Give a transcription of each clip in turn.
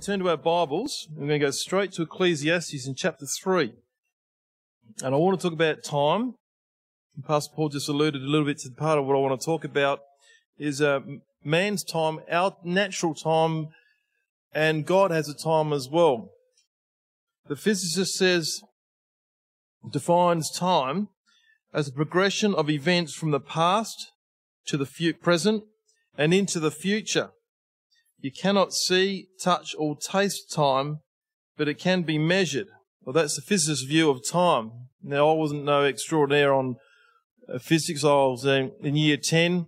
to turn to our Bibles. We're going to go straight to Ecclesiastes in chapter 3. And I want to talk about time. Pastor Paul just alluded a little bit to part of what I want to talk about is uh, man's time, our natural time, and God has a time as well. The physicist says, defines time as a progression of events from the past to the present and into the future. You cannot see, touch, or taste time, but it can be measured. Well, that's the physicist's view of time. Now, I wasn't no extraordinaire on uh, physics. I was in year 10.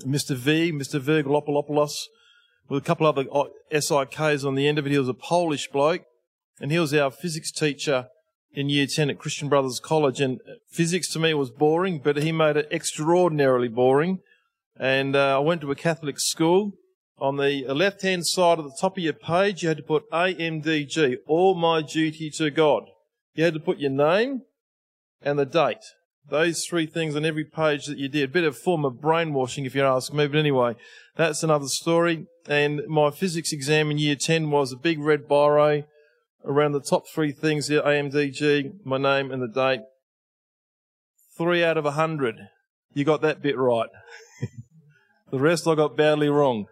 Mr. V, Mr. Virgilopoulos, with a couple other uh, SIKs on the end of it. He was a Polish bloke, and he was our physics teacher in year 10 at Christian Brothers College. And physics to me was boring, but he made it extraordinarily boring. And uh, I went to a Catholic school. On the left hand side of the top of your page, you had to put AMDG, all my duty to God. You had to put your name and the date. Those three things on every page that you did. A bit of form of brainwashing, if you ask me. But anyway, that's another story. And my physics exam in year 10 was a big red biro around the top three things here, AMDG, my name and the date. Three out of a hundred. You got that bit right. the rest I got badly wrong.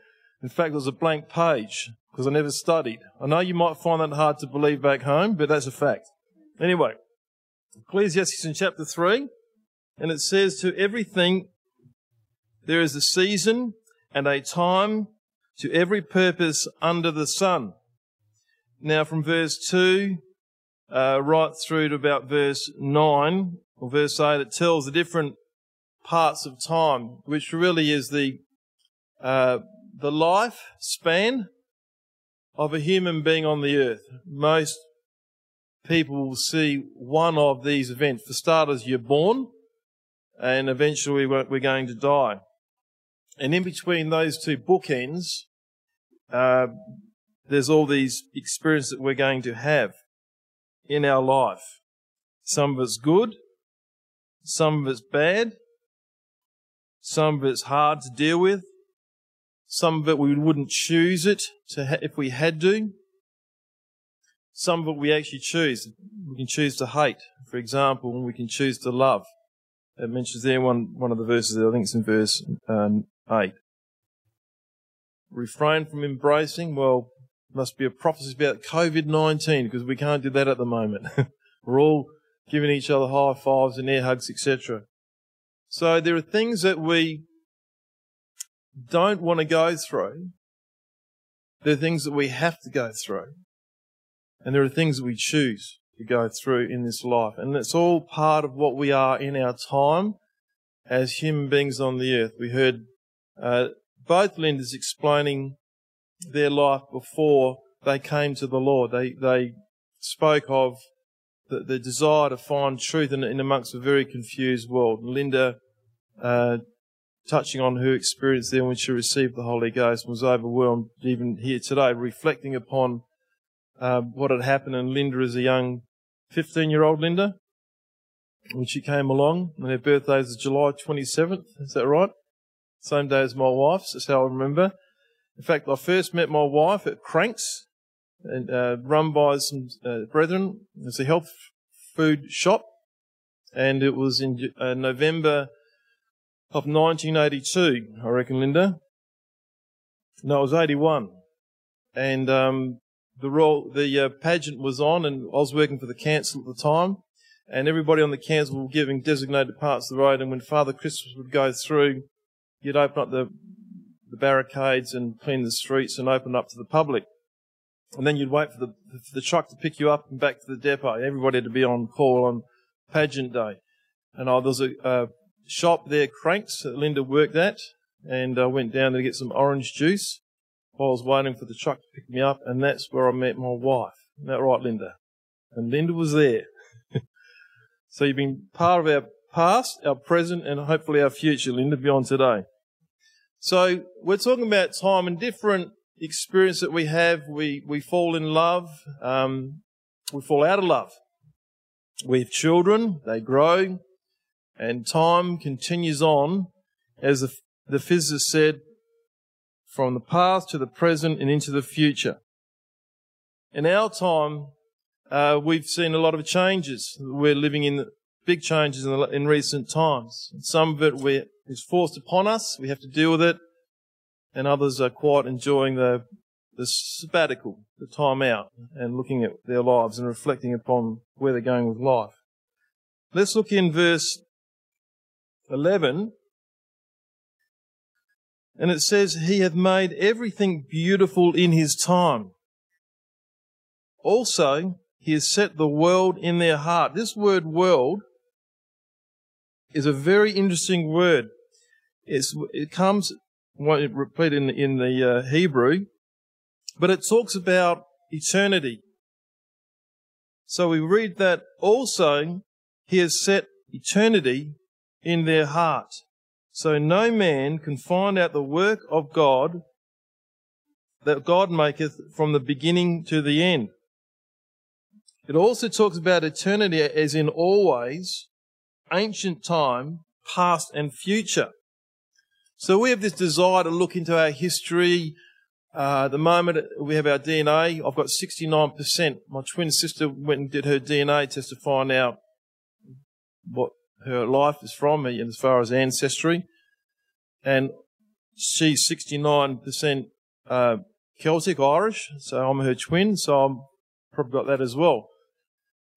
In fact, it was a blank page because I never studied. I know you might find that hard to believe back home, but that's a fact. Anyway, Ecclesiastes in chapter 3, and it says, To everything there is a season and a time to every purpose under the sun. Now, from verse 2 uh, right through to about verse 9 or verse 8, it tells the different parts of time, which really is the uh, the life span of a human being on the earth. Most people will see one of these events. For starters, you're born, and eventually we're going to die. And in between those two bookends, uh, there's all these experiences that we're going to have in our life. Some of it's good, some of it's bad, some of it's hard to deal with, some of it we wouldn't choose it to ha- if we had to. Some of it we actually choose. We can choose to hate, for example, and we can choose to love. It mentions there one, one of the verses, I think it's in verse um, 8. Refrain from embracing, well, must be a prophecy about COVID 19 because we can't do that at the moment. We're all giving each other high fives and air hugs, etc. So there are things that we don't want to go through. There are things that we have to go through. And there are things that we choose to go through in this life. And it's all part of what we are in our time as human beings on the earth. We heard uh, both Lindas explaining their life before they came to the Lord. They, they spoke of the, the desire to find truth in, in amongst a very confused world. Linda uh, touching on her experience there when she received the Holy Ghost, and was overwhelmed even here today, reflecting upon uh, what had happened. And Linda is a young 15 year old Linda when she came along, and her birthday is July 27th. Is that right? Same day as my wife's. That's how I remember. In fact, I first met my wife at Cranks, and, uh, run by some uh, brethren. It's a health food shop, and it was in uh, November of 1982, I reckon, Linda. No, it was 81. And um, the role, the uh, pageant was on, and I was working for the council at the time, and everybody on the council were giving designated parts of the road. And when Father Christmas would go through, you'd open up the the barricades and clean the streets and open up to the public. And then you'd wait for the for the truck to pick you up and back to the depot. Everybody had to be on call on pageant day. And I, there was a, a shop there, Cranks, that Linda worked at, and I went down there to get some orange juice while I was waiting for the truck to pick me up, and that's where I met my wife. Isn't that right, Linda? And Linda was there. so you've been part of our past, our present, and hopefully our future, Linda, beyond today. So we're talking about time and different experience that we have. We, we fall in love. Um, we fall out of love. We have children. They grow. And time continues on, as the, the physicist said, from the past to the present and into the future. In our time, uh, we've seen a lot of changes. We're living in big changes in, the, in recent times. Some of it is forced upon us. We have to deal with it. And others are quite enjoying the, the sabbatical, the time out, and looking at their lives and reflecting upon where they're going with life. Let's look in verse 11. And it says, He hath made everything beautiful in His time. Also, He has set the world in their heart. This word world is a very interesting word. It's, it comes, won't repeat in, in the uh, Hebrew, but it talks about eternity. So we read that also he has set eternity in their heart. So no man can find out the work of God that God maketh from the beginning to the end. It also talks about eternity as in always, ancient time, past and future. So we have this desire to look into our history. Uh, the moment we have our DNA, I've got 69%. My twin sister went and did her DNA test to find out what her life is from me as far as ancestry. And she's 69% uh, Celtic Irish, so I'm her twin, so I'm probably got that as well.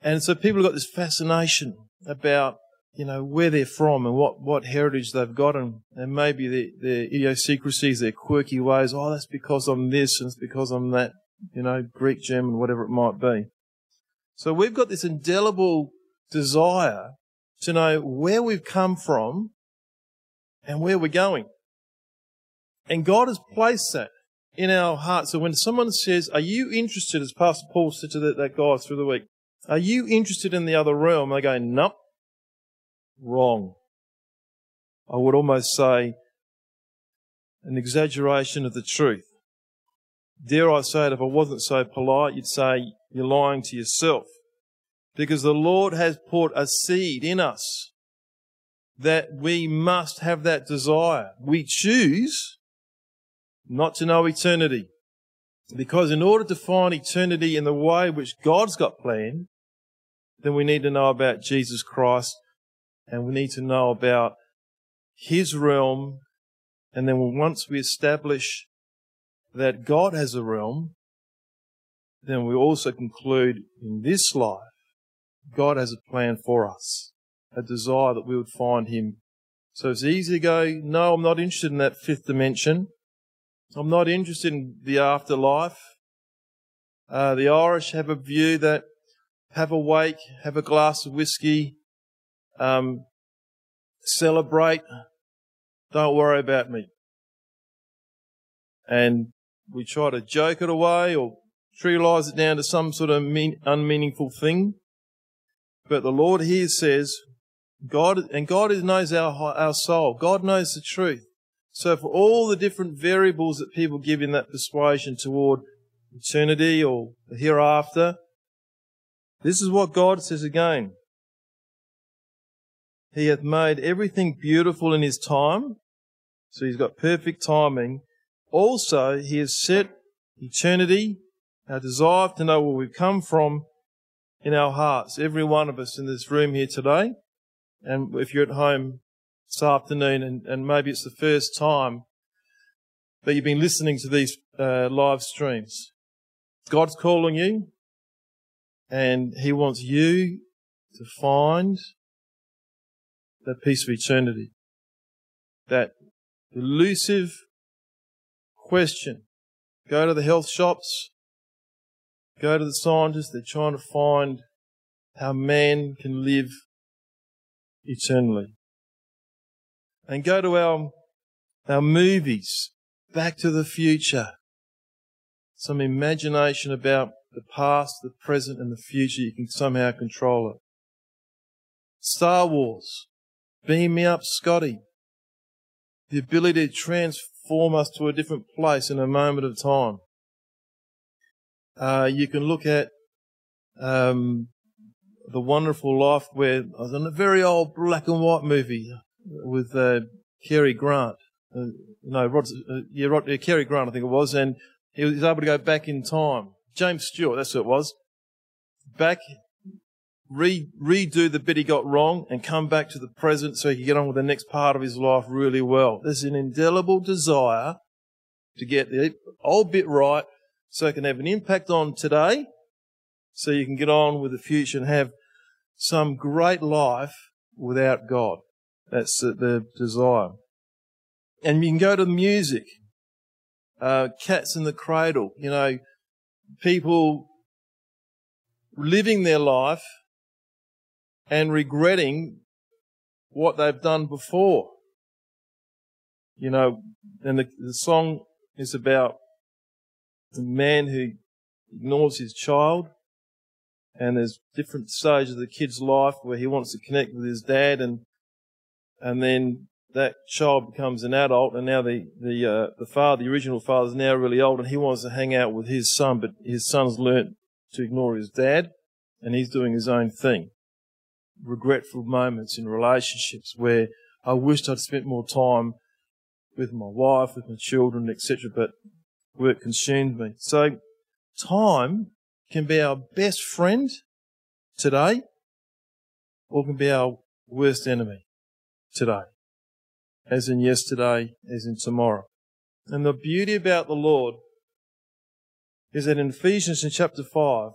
And so people have got this fascination about you know, where they're from and what, what heritage they've got and, and maybe their, their idiosyncrasies, their quirky ways. Oh, that's because I'm this and it's because I'm that, you know, Greek, German, whatever it might be. So we've got this indelible desire to know where we've come from and where we're going. And God has placed that in our hearts. So when someone says, are you interested, as Pastor Paul said to that, that guy through the week, are you interested in the other realm? They go, nope wrong. I would almost say an exaggeration of the truth. Dare I say it, if I wasn't so polite, you'd say you're lying to yourself. Because the Lord has put a seed in us that we must have that desire. We choose not to know eternity. Because in order to find eternity in the way which God's got planned, then we need to know about Jesus Christ and we need to know about His realm. And then once we establish that God has a realm, then we also conclude in this life, God has a plan for us, a desire that we would find Him. So it's easy to go, no, I'm not interested in that fifth dimension. I'm not interested in the afterlife. Uh, the Irish have a view that have a wake, have a glass of whiskey, um, celebrate. Don't worry about me. And we try to joke it away or trivialize it down to some sort of mean, unmeaningful thing. But the Lord here says, God, and God knows our, our soul. God knows the truth. So for all the different variables that people give in that persuasion toward eternity or the hereafter, this is what God says again. He hath made everything beautiful in his time. So he's got perfect timing. Also, he has set eternity, our desire to know where we've come from in our hearts. Every one of us in this room here today. And if you're at home this afternoon and, and maybe it's the first time that you've been listening to these uh, live streams, God's calling you and he wants you to find that peace of eternity. That elusive question. Go to the health shops, go to the scientists, they're trying to find how man can live eternally. And go to our, our movies, Back to the Future. Some imagination about the past, the present, and the future. You can somehow control it. Star Wars. Beam me up, Scotty. The ability to transform us to a different place in a moment of time. Uh, you can look at um, the Wonderful Life, where I was in a very old black and white movie with uh, Cary Grant. Uh, no, Rod, uh, yeah, Rod, yeah, Cary Grant, I think it was, and he was able to go back in time. James Stewart, that's who it was, back, re, redo the bit he got wrong and come back to the present so he can get on with the next part of his life really well. There's an indelible desire to get the old bit right so it can have an impact on today so you can get on with the future and have some great life without God. That's the, desire. And you can go to the music, uh, cats in the cradle, you know, people living their life and regretting what they've done before. You know, and the, the song is about the man who ignores his child and there's different stages of the kid's life where he wants to connect with his dad and and then that child becomes an adult and now the the uh, the father the original father is now really old and he wants to hang out with his son but his son's learnt to ignore his dad and he's doing his own thing. Regretful moments in relationships where I wished I'd spent more time with my wife with my children etc but work consumed me so time can be our best friend today or can be our worst enemy today, as in yesterday, as in tomorrow. And the beauty about the Lord is that in Ephesians in chapter 5,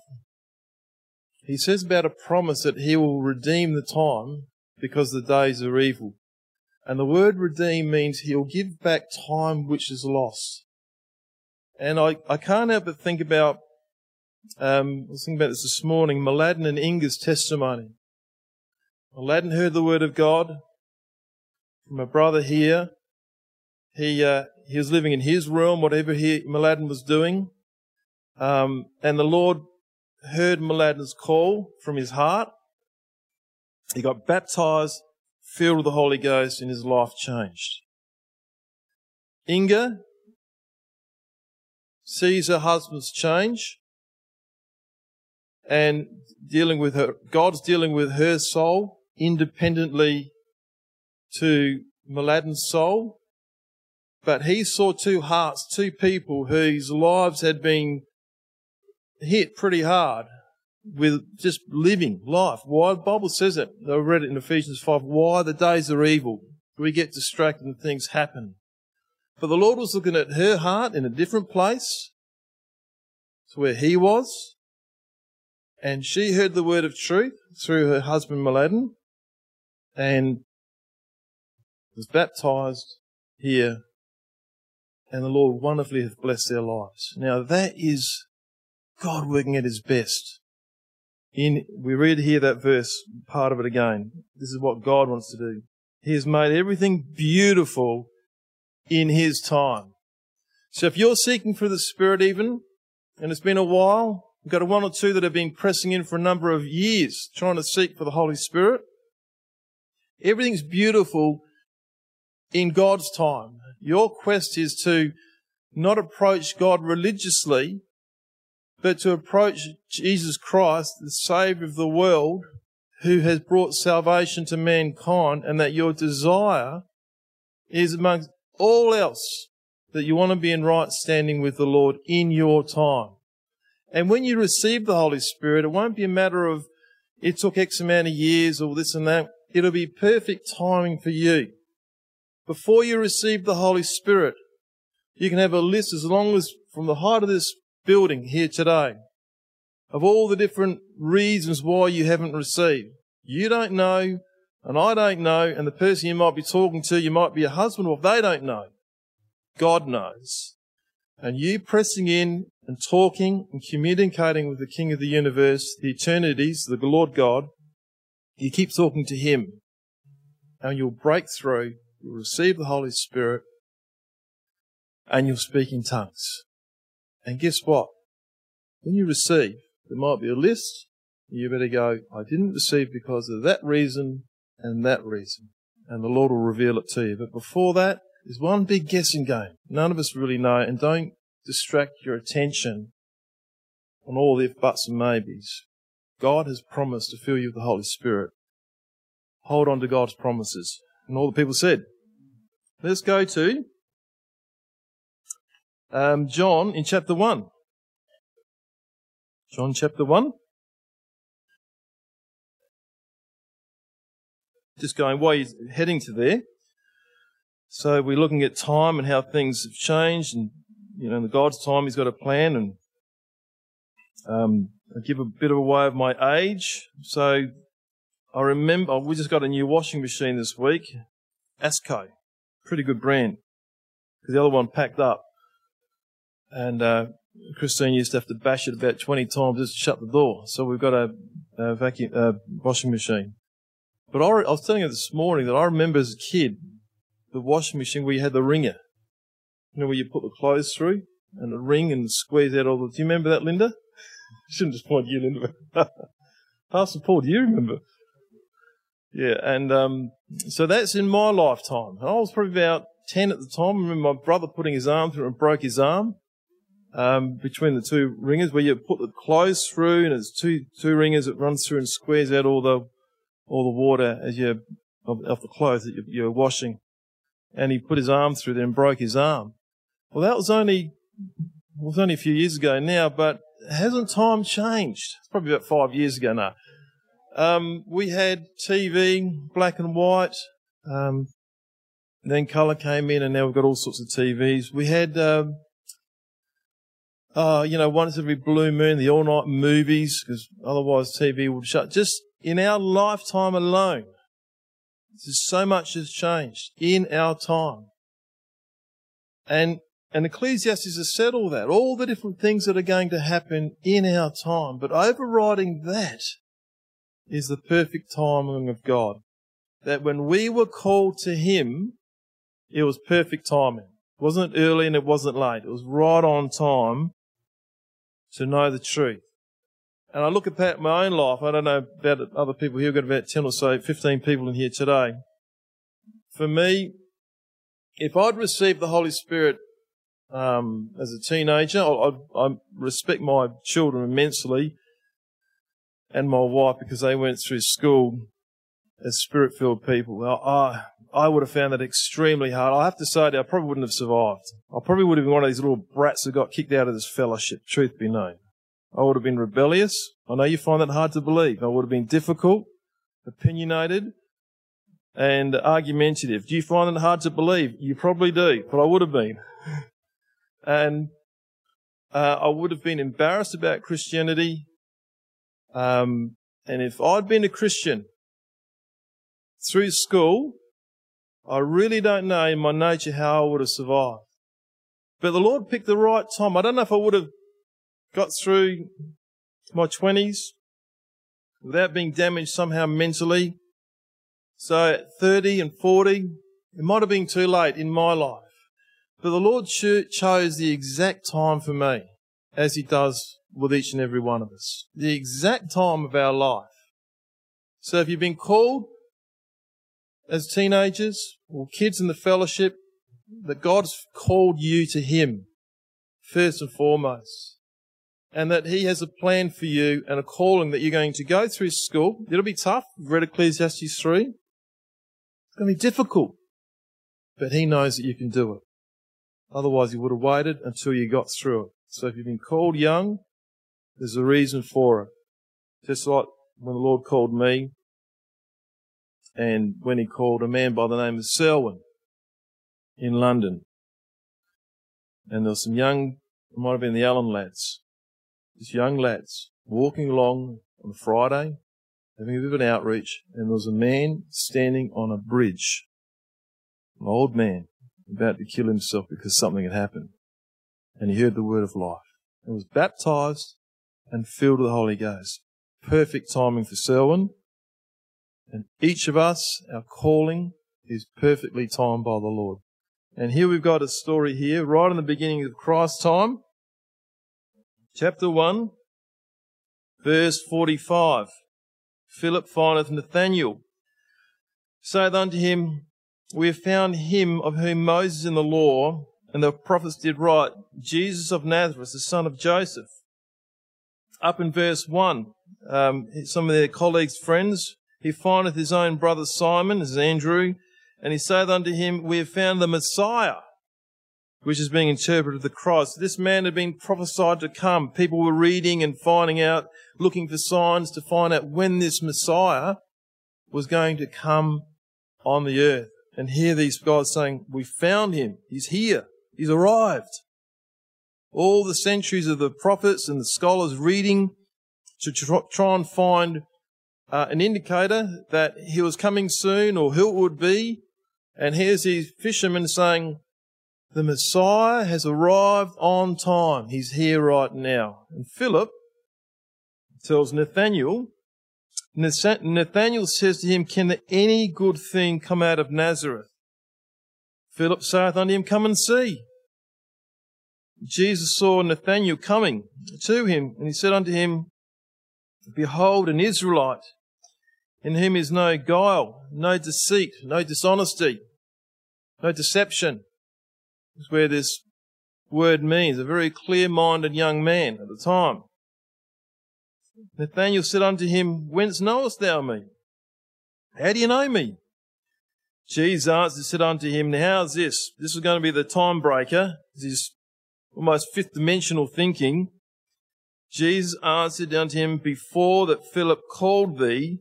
he says about a promise that he will redeem the time because the days are evil. And the word redeem means he'll give back time which is lost. And I, I can't help but think about um, I was thinking about this this morning, Mladen and Inga's testimony. Mladen heard the word of God from a brother here. He, uh, he was living in his room, whatever he, Mladen was doing. Um, and the Lord heard Mladen's call from his heart. He got baptized, filled with the Holy Ghost, and his life changed. Inga sees her husband's change and dealing with her, God's dealing with her soul independently to Mladen's soul. But he saw two hearts, two people whose lives had been hit pretty hard with just living life. Why? The Bible says it. I read it in Ephesians 5. Why the days are evil. We get distracted and things happen. But the Lord was looking at her heart in a different place to where he was. And she heard the word of truth through her husband Mladen and was baptized here. And the Lord wonderfully has blessed their lives. Now that is God working at his best. In, we read here that verse, part of it again. This is what God wants to do. He has made everything beautiful in his time. So if you're seeking for the Spirit even, and it's been a while, We've got one or two that have been pressing in for a number of years, trying to seek for the Holy Spirit. Everything's beautiful in God's time. Your quest is to not approach God religiously, but to approach Jesus Christ, the Savior of the world, who has brought salvation to mankind, and that your desire is amongst all else that you want to be in right standing with the Lord in your time. And when you receive the Holy Spirit, it won't be a matter of it took X amount of years or this and that. It'll be perfect timing for you. Before you receive the Holy Spirit, you can have a list as long as from the height of this building here today of all the different reasons why you haven't received. You don't know, and I don't know, and the person you might be talking to, you might be a husband, or they don't know. God knows. And you pressing in and talking and communicating with the King of the universe, the eternities, the Lord God, you keep talking to Him and you'll break through, you'll receive the Holy Spirit and you'll speak in tongues. And guess what? When you receive, there might be a list. You better go, I didn't receive because of that reason and that reason. And the Lord will reveal it to you. But before that, there's one big guessing game. None of us really know. And don't distract your attention on all the if buts and maybes. God has promised to fill you with the Holy Spirit. Hold on to God's promises. And all the people said, let's go to um, John in chapter 1. John chapter 1. Just going while you're heading to there. So we're looking at time and how things have changed and, you know, in God's time, He's got a plan and, um, I give a bit of a way of my age. So I remember, we just got a new washing machine this week. Asko. Pretty good brand. The other one packed up. And, uh, Christine used to have to bash it about 20 times just to shut the door. So we've got a, a vacuum, a washing machine. But I, was telling you this morning that I remember as a kid, the washing machine where you had the wringer. You know, where you put the clothes through and the ring and squeeze out all the, do you remember that, Linda? shouldn't just point you, Linda. Pastor Paul, do you remember? Yeah, and um, so that's in my lifetime. And I was probably about 10 at the time. I remember my brother putting his arm through and broke his arm um, between the two wringers, where you put the clothes through, and it's two two wringers that runs through and squares out all the all the water as you of, of the clothes that you're, washing. And he put his arm through there and broke his arm. Well, that was only was only a few years ago now, but hasn't time changed? It's probably about five years ago now. Um, we had TV, black and white. Um, then colour came in, and now we've got all sorts of TVs. We had um, uh, you know, once every blue moon, the all night movies, because otherwise TV would shut. Just in our lifetime alone, so much has changed in our time. And, and Ecclesiastes has said all that, all the different things that are going to happen in our time. But overriding that is the perfect timing of God. That when we were called to Him, it was perfect timing. It wasn't early and it wasn't late. It was right on time to know the truth. And I look at my own life. I don't know about other people here. We've got about 10 or so, 15 people in here today. For me, if I'd received the Holy Spirit um, as a teenager, I, I, respect my children immensely and my wife because they went through school as spirit filled people. I, I would have found that extremely hard. I have to say, I probably wouldn't have survived. I probably would have been one of these little brats that got kicked out of this fellowship, truth be known. I would have been rebellious. I know you find that hard to believe. I would have been difficult, opinionated, and argumentative. Do you find it hard to believe? You probably do, but I would have been. and uh, I would have been embarrassed about Christianity. Um, and if I'd been a Christian through school, I really don't know in my nature how I would have survived. But the Lord picked the right time. I don't know if I would have got through my 20s without being damaged somehow mentally. So at 30 and 40, it might have been too late in my life. But the Lord chose the exact time for me, as He does with each and every one of us. The exact time of our life. So if you've been called as teenagers or kids in the fellowship that God's called you to Him first and foremost. And that He has a plan for you and a calling that you're going to go through school. It'll be tough. We've read Ecclesiastes 3. It's going to be difficult. But He knows that you can do it. Otherwise, He would have waited until you got through it. So if you've been called young, there's a reason for it. Just like when the Lord called me, and when he called a man by the name of Selwyn in London. And there were some young, it might have been the Allen lads, just young lads walking along on a Friday, having a bit of an outreach, and there was a man standing on a bridge, an old man, about to kill himself because something had happened. And he heard the word of life and was baptized and filled with the Holy Ghost. Perfect timing for Selwyn and each of us, our calling is perfectly timed by the Lord. And here we've got a story here, right in the beginning of Christ's time. Chapter 1, verse 45. Philip findeth Nathanael. Saith unto him, We have found him of whom Moses in the law and the prophets did write, Jesus of Nazareth, the son of Joseph. Up in verse 1, um, some of their colleagues' friends he findeth his own brother Simon, is Andrew, and he saith unto him, We have found the Messiah, which is being interpreted the Christ. This man had been prophesied to come. People were reading and finding out, looking for signs to find out when this Messiah was going to come on the earth. And here these guys saying, we found him. He's here. He's arrived. All the centuries of the prophets and the scholars reading to try and find uh, an indicator that he was coming soon or who it would be. And here's these fishermen saying, the Messiah has arrived on time. He's here right now. And Philip tells Nathanael, Nathanael says to him, Can any good thing come out of Nazareth? Philip saith unto him, Come and see. Jesus saw Nathanael coming to him, and he said unto him, Behold, an Israelite, in whom is no guile, no deceit, no dishonesty, no deception. Is where this word means, a very clear-minded young man at the time. Nathanael said unto him, Whence knowest thou me? How do you know me? Jesus answered, said unto him, Now how's this? This is going to be the time breaker. This is almost fifth dimensional thinking. Jesus answered unto him, Before that Philip called thee,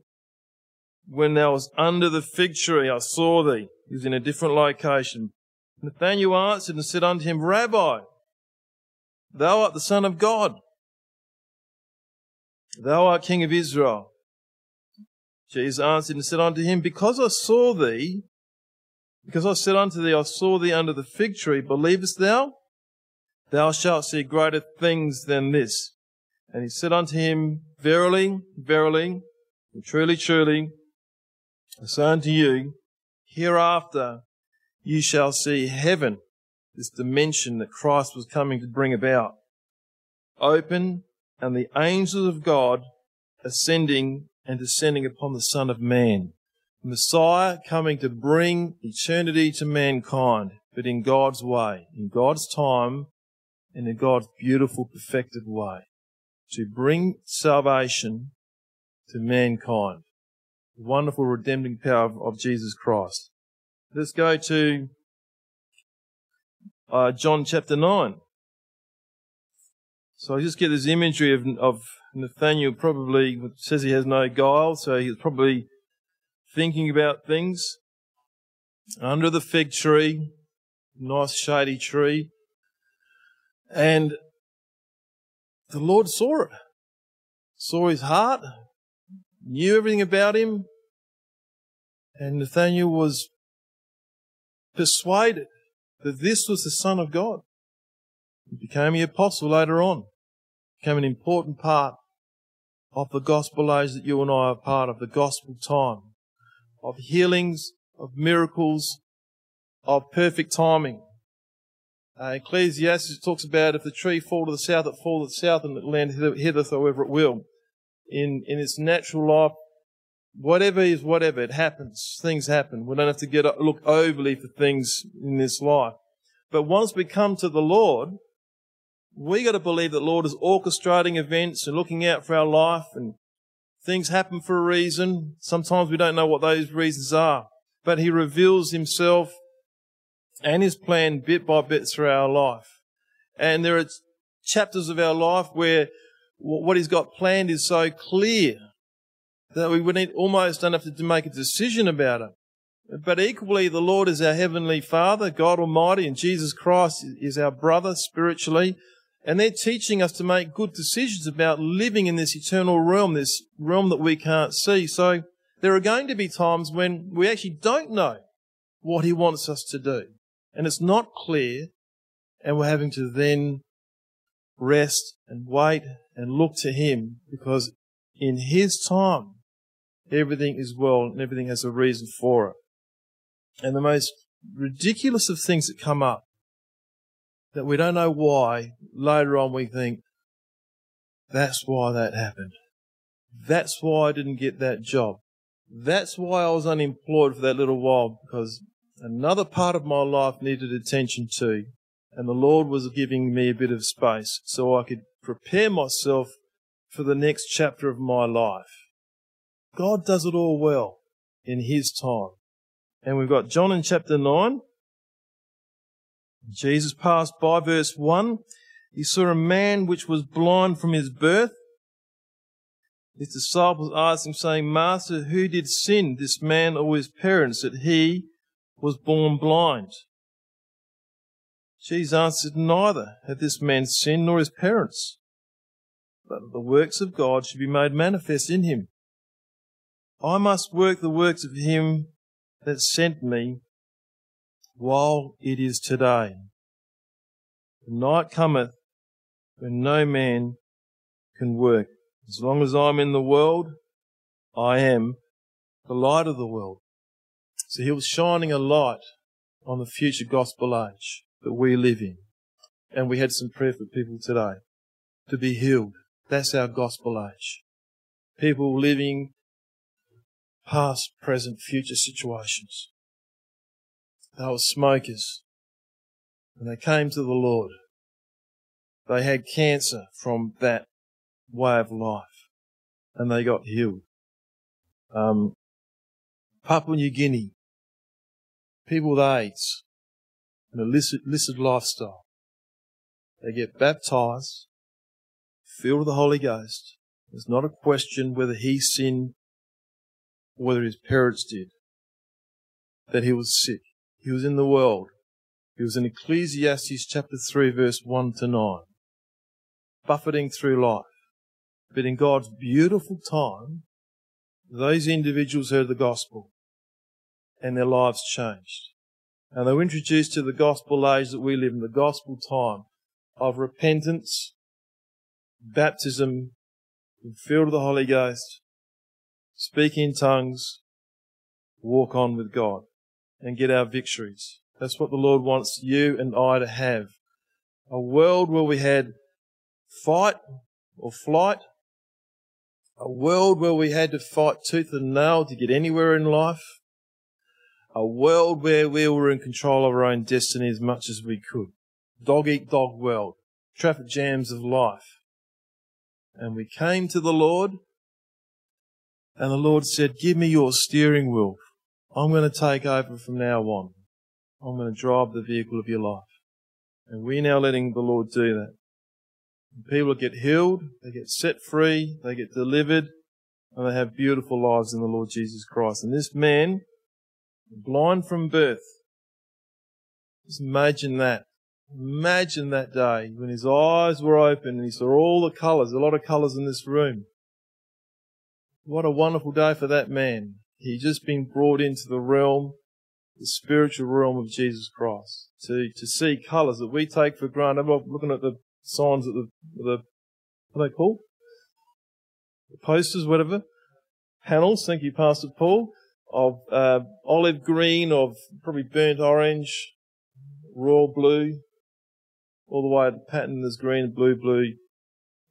when thou was under the fig tree, I saw thee. He was in a different location. Nathanael answered and said unto him, Rabbi, thou art the Son of God. Thou art King of Israel. Jesus answered and said unto him, Because I saw thee, because I said unto thee, I saw thee under the fig tree, believest thou? Thou shalt see greater things than this. And he said unto him, Verily, verily, truly, truly, I say unto you, hereafter you shall see heaven, this dimension that Christ was coming to bring about, open and the angels of God ascending and descending upon the Son of Man. Messiah coming to bring eternity to mankind, but in God's way, in God's time, and in God's beautiful, perfected way, to bring salvation to mankind. The wonderful redeeming power of, of Jesus Christ. Let's go to uh, John chapter 9. So I just get this imagery of, of Nathanael probably says he has no guile, so he's probably thinking about things. Under the fig tree, nice shady tree, and the Lord saw it, saw his heart, knew everything about him, and Nathanael was persuaded that this was the Son of God. He became the apostle later on, became an important part of the gospel age that you and I are part of, the gospel time, of healings, of miracles, of perfect timing. Uh, Ecclesiastes talks about if the tree fall to the south, it fall to the south, and it land hither, however it will. In, in its natural life, Whatever is whatever, it happens. Things happen. We don't have to get look overly for things in this life. But once we come to the Lord, we got to believe that Lord is orchestrating events and looking out for our life and things happen for a reason. Sometimes we don't know what those reasons are, but He reveals Himself and His plan bit by bit through our life. And there are chapters of our life where what He's got planned is so clear that we would need, almost don't have to make a decision about it. But equally, the Lord is our heavenly Father, God Almighty, and Jesus Christ is our brother spiritually. And they're teaching us to make good decisions about living in this eternal realm, this realm that we can't see. So there are going to be times when we actually don't know what He wants us to do. And it's not clear. And we're having to then rest and wait and look to Him because in His time, everything is well and everything has a reason for it. And the most ridiculous of things that come up that we don't know why, later on we think, that's why that happened. That's why I didn't get that job. That's why I was unemployed for that little while because another part of my life needed attention too. And the Lord was giving me a bit of space so I could prepare myself for the next chapter of my life. God does it all well in His time. And we've got John in chapter 9. Jesus passed by verse 1. He saw a man which was blind from his birth. His disciples asked him, saying, Master, who did sin, this man or his parents, that he was born blind? Jesus answered, Neither had this man sinned nor his parents, but the works of God should be made manifest in him. I must work the works of him that sent me while it is today. The night cometh when no man can work. As long as I'm in the world, I am the light of the world. So he was shining a light on the future gospel age that we live in. And we had some prayer for people today to be healed. That's our gospel age. People living past, present, future situations. They were smokers. And they came to the Lord. They had cancer from that way of life. And they got healed. Um, Papua New Guinea. People with AIDS. An illicit, illicit lifestyle. They get baptized, filled with the Holy Ghost. It's not a question whether he sinned whether his parents did. That he was sick. He was in the world. He was in Ecclesiastes chapter 3 verse 1 to 9. Buffeting through life. But in God's beautiful time, those individuals heard the gospel and their lives changed. And they were introduced to the gospel age that we live in, the gospel time of repentance, baptism, filled with the Holy Ghost, speak in tongues, walk on with God, and get our victories. That's what the Lord wants you and I to have. A world where we had fight or flight, a world where we had to fight tooth and nail to get anywhere in life, a world where we were in control of our own destiny as much as we could. Dog eat dog world, traffic jams of life. And we came to the Lord and the Lord said, Give me your steering wheel. I'm going to take over from now on. I'm going to drive the vehicle of your life. And we're now letting the Lord do that. People get healed, they get set free, they get delivered, and they have beautiful lives in the Lord Jesus Christ. And this man, blind from birth, just imagine that. Imagine that day when his eyes were open and he saw all the colours, a lot of colours in this room. What a wonderful day for that man. He just been brought into the realm, the spiritual realm of Jesus Christ. To, to see colours that we take for granted. I'm looking at the signs at the, the, what are they called? The posters, whatever. Panels, thank you, Pastor Paul, of uh, olive green, of probably burnt orange, royal blue, all the way the pattern is green, blue, blue.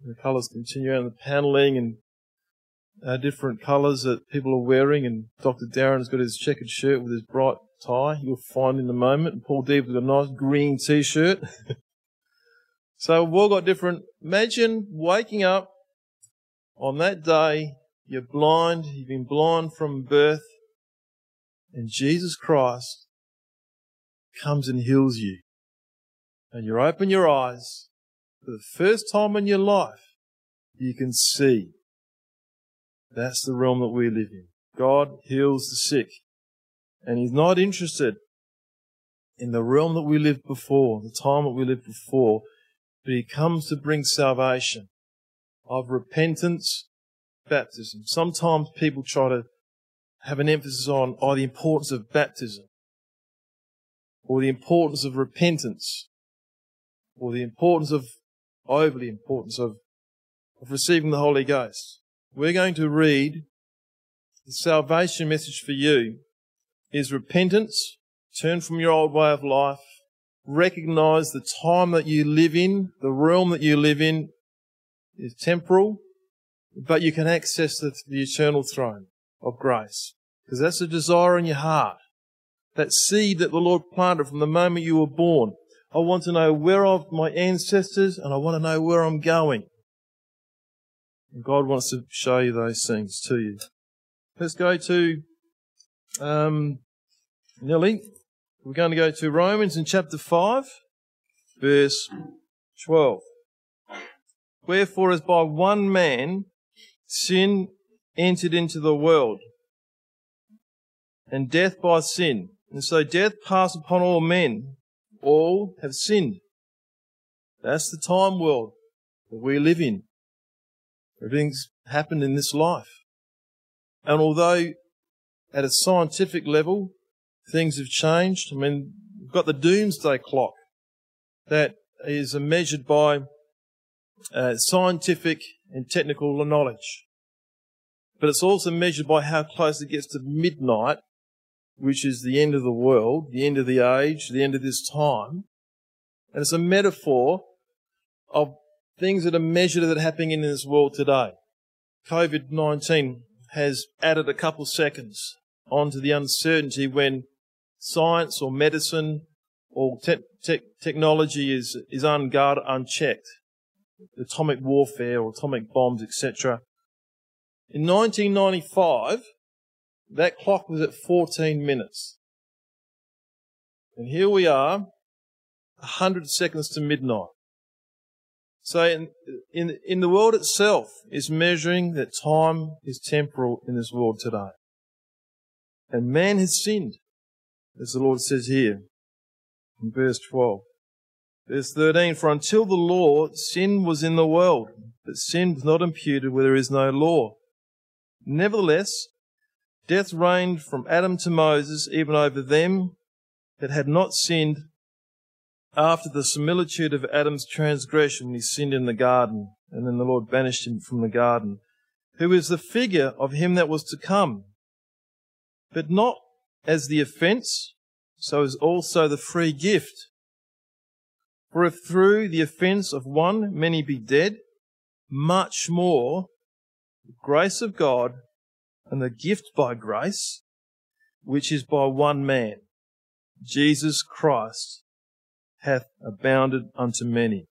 The colours continue on the panelling and uh, different colours that people are wearing, and Dr. Darren's got his checkered shirt with his bright tie. You'll find in a moment. And Paul Dee's got a nice green t-shirt. so we've all got different. Imagine waking up on that day. You're blind. You've been blind from birth, and Jesus Christ comes and heals you. And you open your eyes for the first time in your life. You can see that's the realm that we live in. God heals the sick. And He's not interested in the realm that we lived before, the time that we lived before, but He comes to bring salvation of repentance, baptism. Sometimes people try to have an emphasis on oh, the importance of baptism, or the importance of repentance, or the importance of, overly importance of, of receiving the Holy Ghost we're going to read the salvation message for you is repentance, turn from your old way of life, recognize the time that you live in, the realm that you live in is temporal, but you can access the, the eternal throne of grace. Because that's a desire in your heart. That seed that the Lord planted from the moment you were born. I want to know where are my ancestors and I want to know where I'm going. God wants to show you those things to you. Let's go to um, Nelly. We're going to go to Romans in chapter 5, verse 12. Wherefore, as by one man sin entered into the world, and death by sin, and so death passed upon all men, all have sinned. That's the time world that we live in. Everything's happened in this life. And although at a scientific level, things have changed. I mean, we've got the doomsday clock that is measured by uh, scientific and technical knowledge. But it's also measured by how close it gets to midnight, which is the end of the world, the end of the age, the end of this time. And it's a metaphor of things that are measured that are happening in this world today. COVID-19 has added a couple seconds onto the uncertainty when science or medicine or te- te- technology is, is unguarded, unchecked. Atomic warfare or atomic bombs, etc. In 1995, that clock was at 14 minutes. And here we are, 100 seconds to midnight. So in, in, in the world itself is measuring that time is temporal in this world today. And man has sinned, as the Lord says here in verse 12. Verse 13, for until the law, sin was in the world, but sin was not imputed where there is no law. Nevertheless, death reigned from Adam to Moses, even over them that had not sinned, after the similitude of Adam's transgression, he sinned in the garden, and then the Lord banished him from the garden, who is the figure of him that was to come, but not as the offense, so is also the free gift. For if through the offense of one many be dead, much more the grace of God and the gift by grace, which is by one man, Jesus Christ, hath abounded unto many.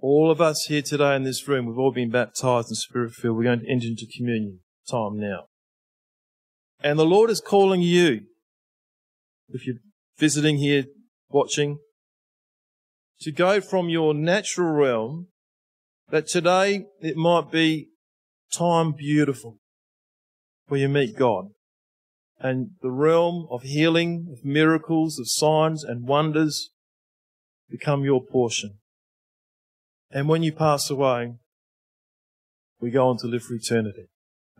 All of us here today in this room, we've all been baptized and spirit filled. We're going to enter into communion time now. And the Lord is calling you, if you're visiting here, watching, to go from your natural realm, that today it might be time beautiful where you meet God. And the realm of healing, of miracles, of signs and wonders become your portion. And when you pass away, we go on to live for eternity.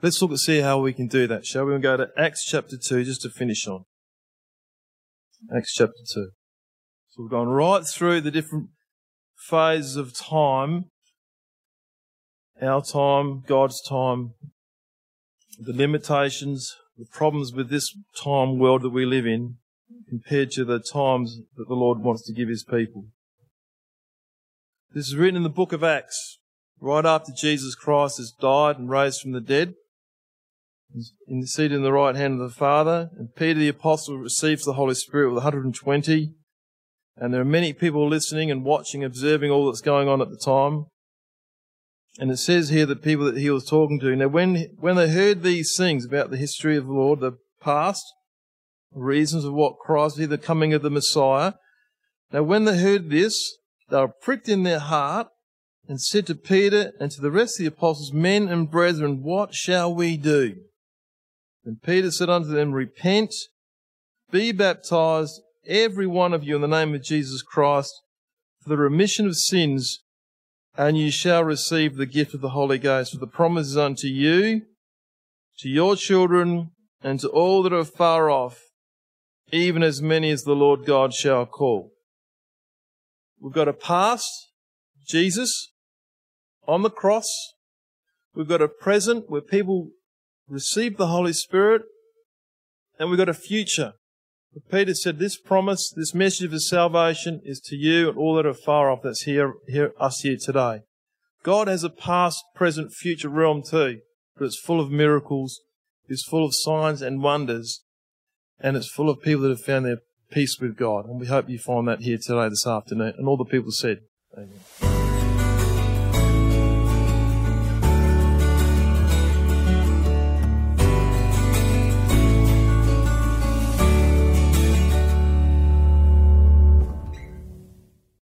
Let's look and see how we can do that, shall we? We'll go to Acts chapter 2 just to finish on. Acts chapter 2. So we've gone right through the different phases of time. Our time, God's time, the limitations, the problems with this time world that we live in, compared to the times that the Lord wants to give his people. This is written in the book of Acts, right after Jesus Christ has died and raised from the dead. He's in the seat in the right hand of the Father, and Peter the Apostle receives the Holy Spirit with 120. And there are many people listening and watching, observing all that's going on at the time. And it says here that people that he was talking to, now when, when they heard these things about the history of the Lord, the past, reasons of what Christ be the coming of the Messiah. Now, when they heard this, they were pricked in their heart and said to Peter and to the rest of the apostles, Men and brethren, what shall we do? And Peter said unto them, Repent, be baptized, every one of you, in the name of Jesus Christ, for the remission of sins, and you shall receive the gift of the Holy Ghost. For the promise is unto you, to your children, and to all that are far off, even as many as the Lord God shall call. We've got a past, Jesus, on the cross. We've got a present where people receive the Holy Spirit. And we've got a future. But Peter said this promise, this message of salvation is to you and all that are far off that's here, here, us here today. God has a past, present, future realm too, but it's full of miracles, it's full of signs and wonders, and it's full of people that have found their peace with God. And we hope you find that here today, this afternoon. And all the people said, Amen.